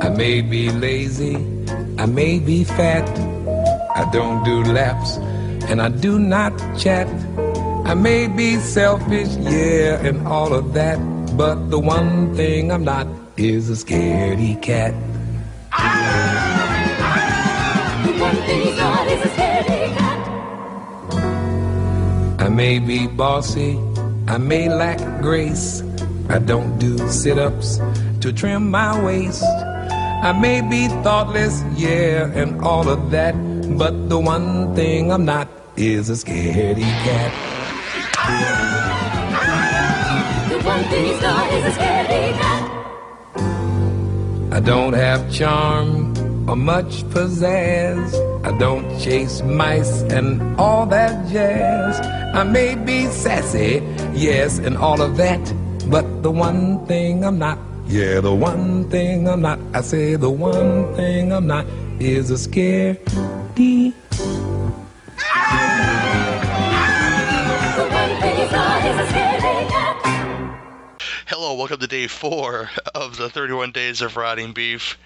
I may be lazy, I may be fat, I don't do laps, and I do not chat. I may be selfish, yeah, and all of that, but the one thing I'm not is a scaredy cat. The one thing not is a scaredy cat. I may be bossy, I may lack grace. I don't do sit ups to trim my waist. I may be thoughtless, yeah, and all of that. But the one thing I'm not is a scaredy cat. The one thing he's not is a scaredy cat. I don't have charm or much pizzazz. I don't chase mice and all that jazz. I may be sassy, yes, and all of that. But the one thing I'm not, yeah, the one thing I'm not, I say the one thing I'm not is a scaredy cat. Hello, welcome to day four of the 31 Days of Rotting Beef.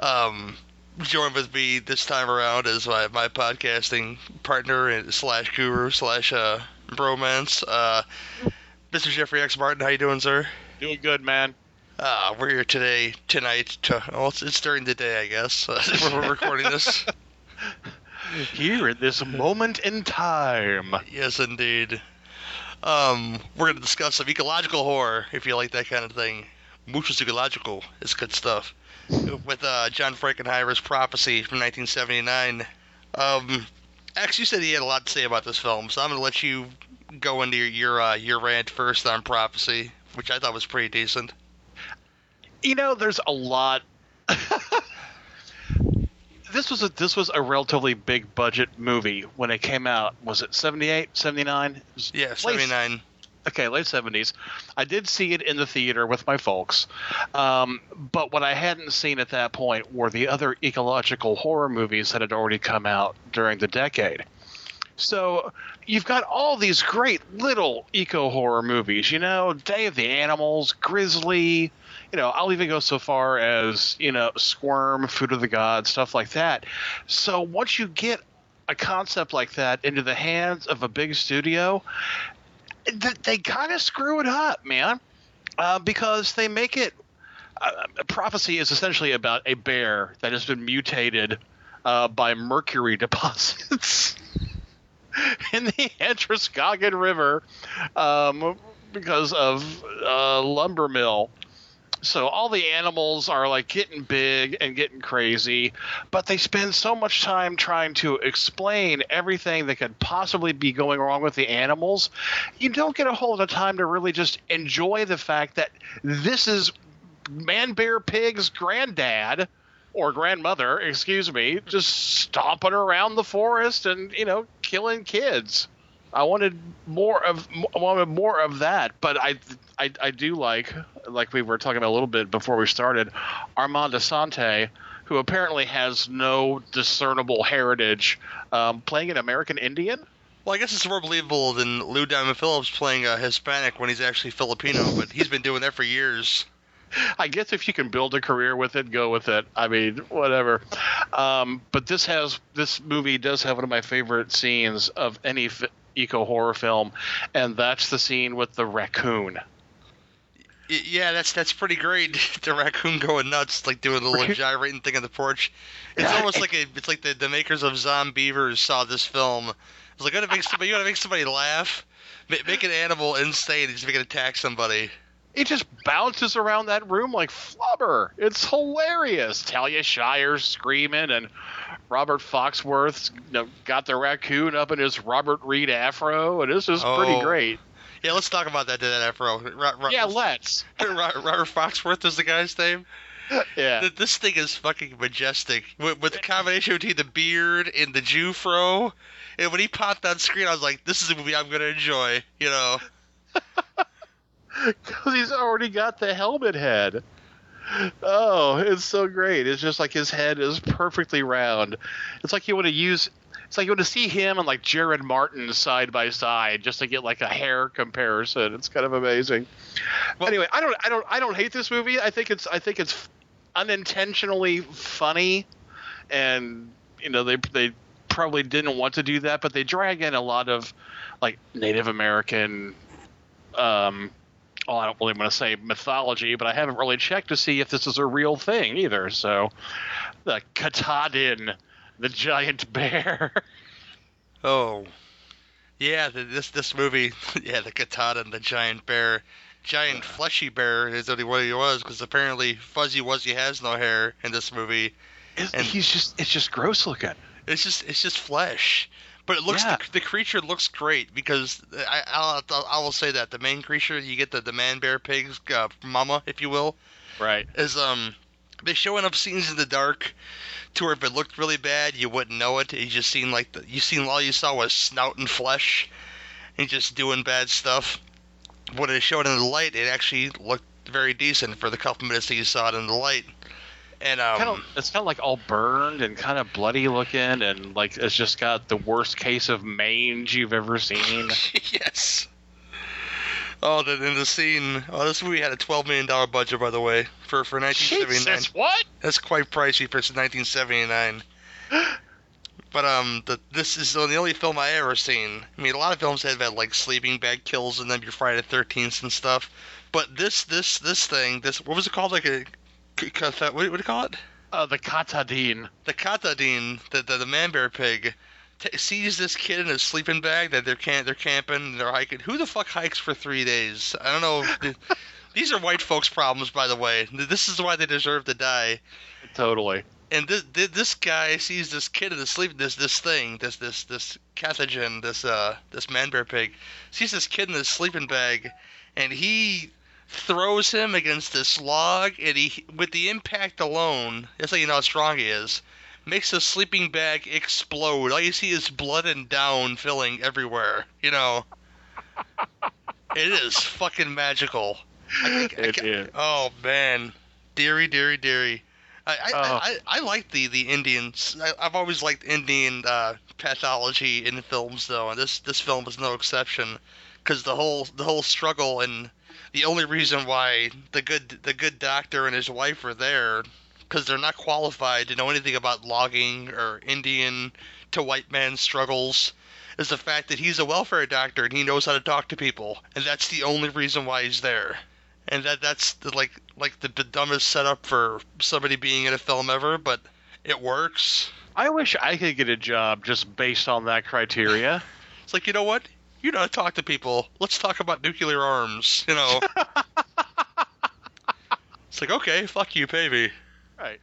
Um, joined with me this time around is my, my podcasting partner slash guru slash uh, bromance, uh, Mr. Jeffrey X. Martin. How you doing, sir? Doing good, man. Uh, we're here today, tonight. To, well, it's, it's during the day, I guess. Uh, we're recording this. Here at this moment in time. Yes, indeed. Um, we're going to discuss some ecological horror, if you like that kind of thing. Muchos ecological is good stuff. With uh, John Frankenheimer's Prophecy from 1979. Um, X, you said he had a lot to say about this film, so I'm going to let you go into your your, uh, your rant first on Prophecy, which I thought was pretty decent. You know, there's a lot. this was a this was a relatively big budget movie when it came out. Was it 78, 79? It was Yeah, late- 79. okay, late seventies. I did see it in the theater with my folks, um, but what I hadn't seen at that point were the other ecological horror movies that had already come out during the decade. So you've got all these great little eco horror movies, you know, Day of the Animals, Grizzly, you know, I'll even go so far as, you know, Squirm, Food of the Gods, stuff like that. So once you get a concept like that into the hands of a big studio, th- they kind of screw it up, man, uh, because they make it. Uh, prophecy is essentially about a bear that has been mutated uh, by mercury deposits in the Androscoggin River um, because of uh, lumber mill. So all the animals are like getting big and getting crazy, but they spend so much time trying to explain everything that could possibly be going wrong with the animals. You don't get a whole lot of time to really just enjoy the fact that this is man bear pig's granddad or grandmother, excuse me, just stomping around the forest and you know killing kids. I wanted more of I wanted more of that, but I, I I do like like we were talking a little bit before we started, Armand Assante, who apparently has no discernible heritage, um, playing an American Indian. Well, I guess it's more believable than Lou Diamond Phillips playing a Hispanic when he's actually Filipino, but he's been doing that for years. I guess if you can build a career with it, go with it. I mean, whatever. Um, but this has this movie does have one of my favorite scenes of any f- eco horror film, and that's the scene with the raccoon. Yeah, that's that's pretty great. The raccoon going nuts, like doing the little gyrating thing on the porch. It's almost like a, it's like the, the makers of Zombeavers saw this film. It's like, gotta make somebody, you gotta make somebody laugh, Ma- make an animal insane, and just make it attack somebody. He just bounces around that room like flubber. It's hilarious. Talia Shire's screaming, and Robert Foxworth you know, got the raccoon up in his Robert Reed afro, and just pretty Oh. great. Yeah, let's talk about that. To that afro. Ro- Ro- Yeah, let's. Robert Foxworth is the guy's name. Yeah. This thing is fucking majestic. With, with the combination between the beard and the Jew fro. And when he popped on screen, I was like, this is a movie I'm going to enjoy. You know? Because he's already got the helmet head. Oh, it's so great. It's just like his head is perfectly round. It's like you want to use It's like you want to see him and like Jared Martin side by side just to get like a hair comparison. It's kind of amazing. Well, anyway, I don't, I don't, I don't hate this movie. I think it's, I think it's unintentionally funny, and you know they they probably didn't want to do that, but they drag in a lot of like Native American. Um, well, I don't really want to say mythology, but I haven't really checked to see if this is a real thing either. So, the Katahdin, the giant bear. Oh, yeah. The, this this movie, yeah, the Katahdin, the giant bear, giant fleshy bear is only what he was because apparently Fuzzy Wuzzy has no hair in this movie. It's, And- he's just, it's just gross looking. It's just it's just flesh. But it looks Yeah. the, the creature looks great because I I'll, I'll, say that the main creature you get the the man bear pig's uh, mama if you will Right. is um they show enough scenes in the dark to where if it looked really bad you wouldn't know it. You just seen like the, you seen all you saw was snout and flesh, and just doing bad stuff. When it showed in the light, it actually looked very decent for the couple minutes that you saw it in the light. And um, kind of it's kind of like all burned and kind of bloody looking and like it's just got the worst case of mange you've ever seen yes. Oh, the, in the scene. Oh, this movie had a twelve million dollar budget, by the way, for for 1979. Jesus, what That's quite pricey for 1979. But um, the, this is the only film I ever seen. I mean, a lot of films have had like sleeping bag kills and then your Friday the 13th and stuff. But this this this thing, this what was it called? Like a what, what do you call it? uh, the Katahdin. The Katahdin, the the, the man bear pig, t- sees this kid in a sleeping bag that they're can they're camping, they're hiking. Who the fuck hikes for three days? I don't know. These are white folks' problems, by the way. This is why they deserve to die Totally. and this this guy sees this kid in the sleep this this thing this this this Katahdin this uh this man bear pig sees this kid in this sleeping bag and he throws him against this log and he with the impact alone that's how you know how strong he is makes the sleeping bag explode all you see is blood and down filling everywhere you know it is fucking magical I, I It is. oh man dearie dearie dearie I I, Oh. I, I like the the Indians. I, I've always liked Indian uh, pathology in films, though, and this this film is no exception. Because the whole the whole struggle and the only reason why the good the good doctor and his wife are there, because they're not qualified to know anything about logging or Indian to white man struggles, is the fact that he's a welfare doctor and he knows how to talk to people, and that's the only reason why he's there and that that's the, like like the, the dumbest setup for somebody being in a film ever, but it works. I wish I could get a job just based on that criteria. It's like you know what? You know how to talk to people. Let's talk about nuclear arms. You know. it's like okay, fuck you, pay me. right.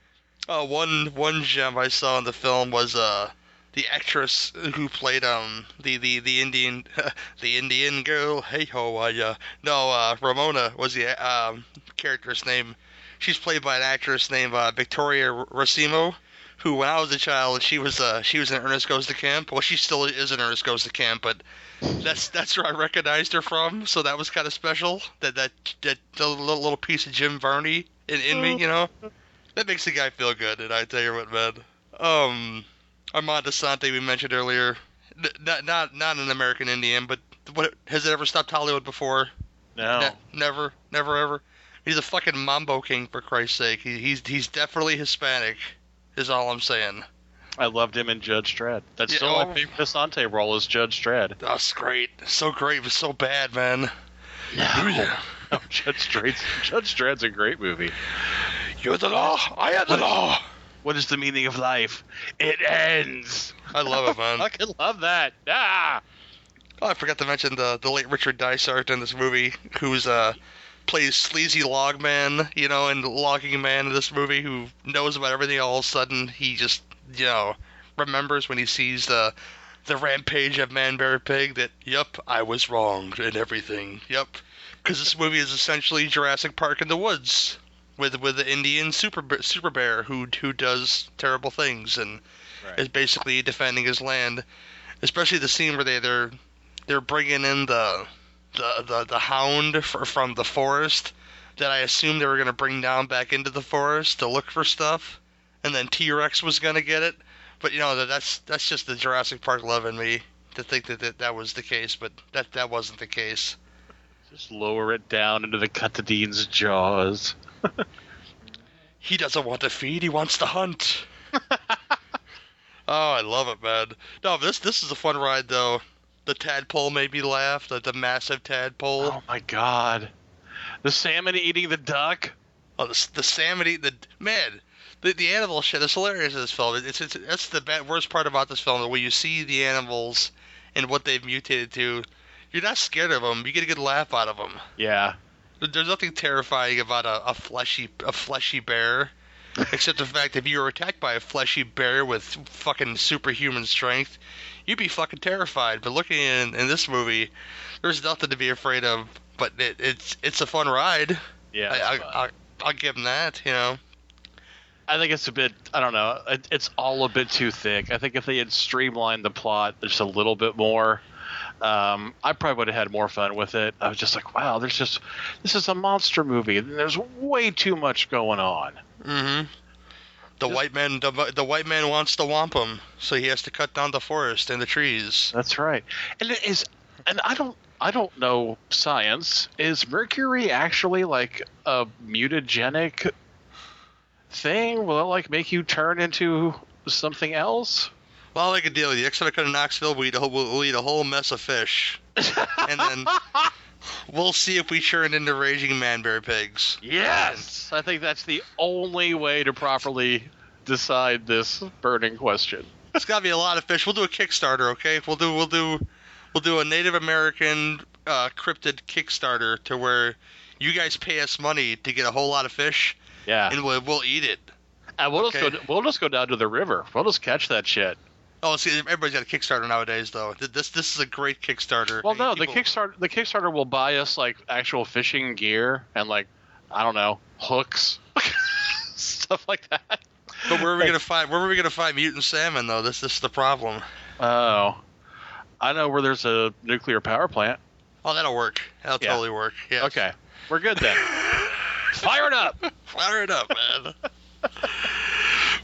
Uh, one one gem I saw in the film was uh the actress who played um the the the Indian the Indian girl. Hey ho, uh, yeah. No, uh, Ramona was the um character's name. She's played by an actress named uh, Victoria Racimo, who when I was a child she was uh she was in Ernest Goes to Camp. Well, she still is in Ernest Goes to Camp, but that's that's where I recognized her from. So that was kind of special. That that that little, little piece of Jim Varney in, in me, you know. That makes the guy feel good, and I tell you what, man. Um, Armand Assante we mentioned earlier, N- not not not an American Indian, but what has it ever stopped Hollywood before? No. Ne- never, never, ever. He's a fucking mambo king for Christ's sake. He, he's he's definitely Hispanic, is all I'm saying. I loved him in Judge Dredd. That's Yeah, still oh. my favorite Assante role is Judge Dredd. That's great, so great, but so bad, man. No. Oh, Judge Dredd's Judge Dredd's a great movie. You're the law. I am the law. What is the meaning of life? It ends. I love it, man. I fucking love that. Ah. Oh, I forgot to mention the the late Richard Dysart in this movie, who's uh plays sleazy logman, you know, and logging man in this movie, who knows about everything. All of a sudden, he just you know remembers when he sees the the rampage of Man Bear Pig that yep, I was wrong and everything. Yep, because this movie is essentially Jurassic Park in the woods with with the Indian super super bear who who does terrible things and Right. is basically defending his land. Especially the scene where they they're they're bringing in the the the, the hound fr from the forest that I assumed they were gonna bring down back into the forest to look for stuff, and then T Rex was gonna get it. But you know that that's that's just the Jurassic Park love in me to think that that, that was the case, but that that wasn't the case. Just lower it down into the Katahdin's jaws. He doesn't want to feed; he wants to hunt. oh, I love it, man. No, this this is a fun ride though. The tadpole made me laugh. The, the massive tadpole. Oh my god. The salmon eating the duck? Oh, the, the salmon eating the man. The, the animal shit is hilarious in this film. It's, it's that's the bad, worst part about this film. When you see the animals and what they've mutated to, you're not scared of them. You get a good laugh out of them. Yeah. There's nothing terrifying about a, a fleshy a fleshy bear, except the fact that if you were attacked by a fleshy bear with fucking superhuman strength, you'd be fucking terrified. But looking in, in this movie, there's nothing to be afraid of. But it, it's it's a fun ride. Yeah. I, I, fun. I, I'll give them that. You know. I think it's a bit. I don't know. It, it's all a bit too thick. I think if they had streamlined the plot just a little bit more, um, I probably would have had more fun with it. I was just like, wow, there's just this is a monster movie. and There's way too much going on. Mm-hmm. The Just- white man, the, the white man wants to wampum, so he has to cut down the forest and the trees. That's right. And it is. And I don't. I don't know science. Is mercury actually like a mutagenic thing? Will it like make you turn into something else? Well, I'll make a deal with you. Time I come to Knoxville, we eat a whole, we'll eat a whole mess of fish, and then we'll see if we turn into raging man bear pigs. Yes, I think that's the only way to properly decide this burning question. It's got to be a lot of fish. We'll do a Kickstarter, okay? We'll do we'll do we'll do a Native American uh, cryptid Kickstarter to where you guys pay us money to get a whole lot of fish, Yeah, and we'll, we'll eat it. and we'll just go. We'll just go down to the river. We'll just catch that shit. Oh, see, everybody's got a Kickstarter nowadays, though. This this is a great Kickstarter. Well, no, the Kickstarter the Kickstarter will buy us like actual fishing gear and like I don't know hooks, stuff like that. But where are we gonna find where are we gonna find mutant salmon though? This this is the problem. Oh, I know where there's a nuclear power plant. Oh, that'll work. That'll Yeah. totally work. Yeah. Okay, we're good then. Fire it up. Fire it up, man.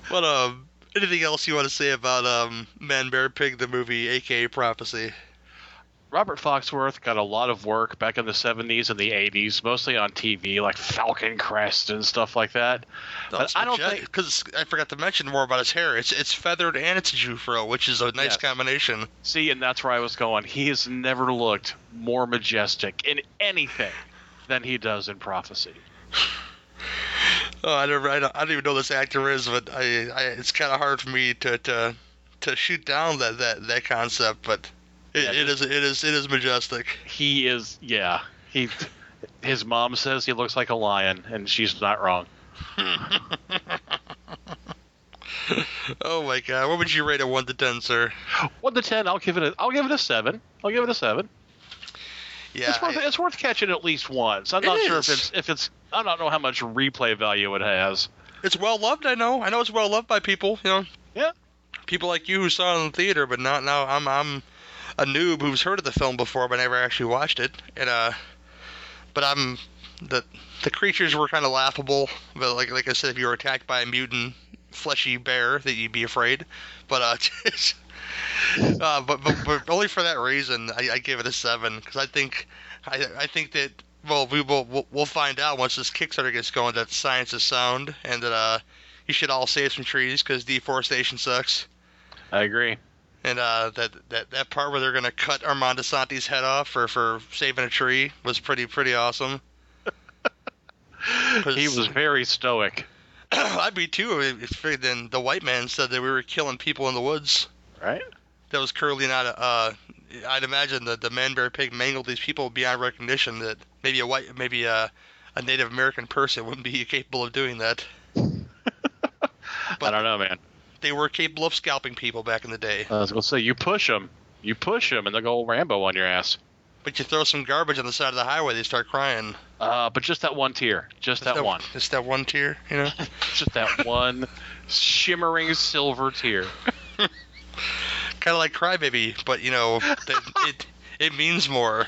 but um, anything else you want to say about um, Man Bear Pig the movie, aka Prophecy? Robert Foxworth got a lot of work back in the 70s and the 80s, mostly on TV, like Falcon Crest and stuff like that. But I don't think. because I forgot to mention more about his hair. It's it's feathered and it's Jufro, which is a nice Yes. combination. See, and that's where I was going. He has never looked more majestic in anything than he does in Prophecy. Oh, I never, I don't, I don't even know this actor is, but I, I it's kind of hard for me to, to to shoot down that that, that concept. But it, Yeah, it is it is it is majestic. He is, yeah. He, his mom says he looks like a lion, and she's not wrong. Oh my god, what would you rate a one to ten, sir? One to ten, I'll give it a, I'll give it a seven. I'll give it a seven. Yeah, it's worth, I- it's worth catching at least once. I'm not sure if it's if it's I don't know how much replay value it has. it's well loved. I know, I know it's well loved by people. You know, Yeah. people like you who saw it in the theater, but not now. I'm I'm a noob who's heard of the film before, but never actually watched it. And uh, but I'm the the creatures were kind of laughable. But like like I said, if you were attacked by a mutant fleshy bear, that you'd be afraid. But uh, uh but, but but only for that reason, I, I give it a seven because I think I I think that. Well, we will we'll, we'll find out once this Kickstarter gets going that science is sound and that uh, you should all save some trees because deforestation sucks. I agree. And uh, that, that that part where they're gonna cut Armand Assante's head off for, for saving a tree was pretty pretty awesome. He was very stoic. I'd be too. If then the white man said that we were killing people in the woods. Right? That was clearly not. A, uh, I'd imagine that the man bear pig mangled these people beyond recognition. That maybe a white, maybe a, a Native American person wouldn't be capable of doing that. I don't know, man. They were capable of scalping people back in the day. I was gonna say you push them, you push them, and they'll go Rambo on your ass. But you throw some garbage on the side of the highway, they start crying. Uh, but just that one tear, just that, one, Just that one tear, you know. just that one shimmering silver tier. kind of like Crybaby, but you know, it it means more.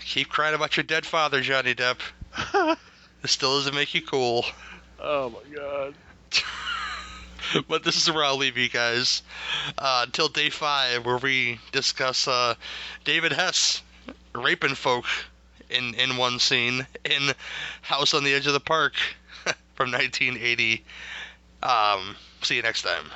Keep crying about your dead father, Johnny Depp. It still doesn't make you cool. Oh my god. but this is where I'll leave you guys uh, until day five, where we discuss uh, David Hess raping folk in in one scene in House on the Edge of the Park from 1980. Um, see you next time.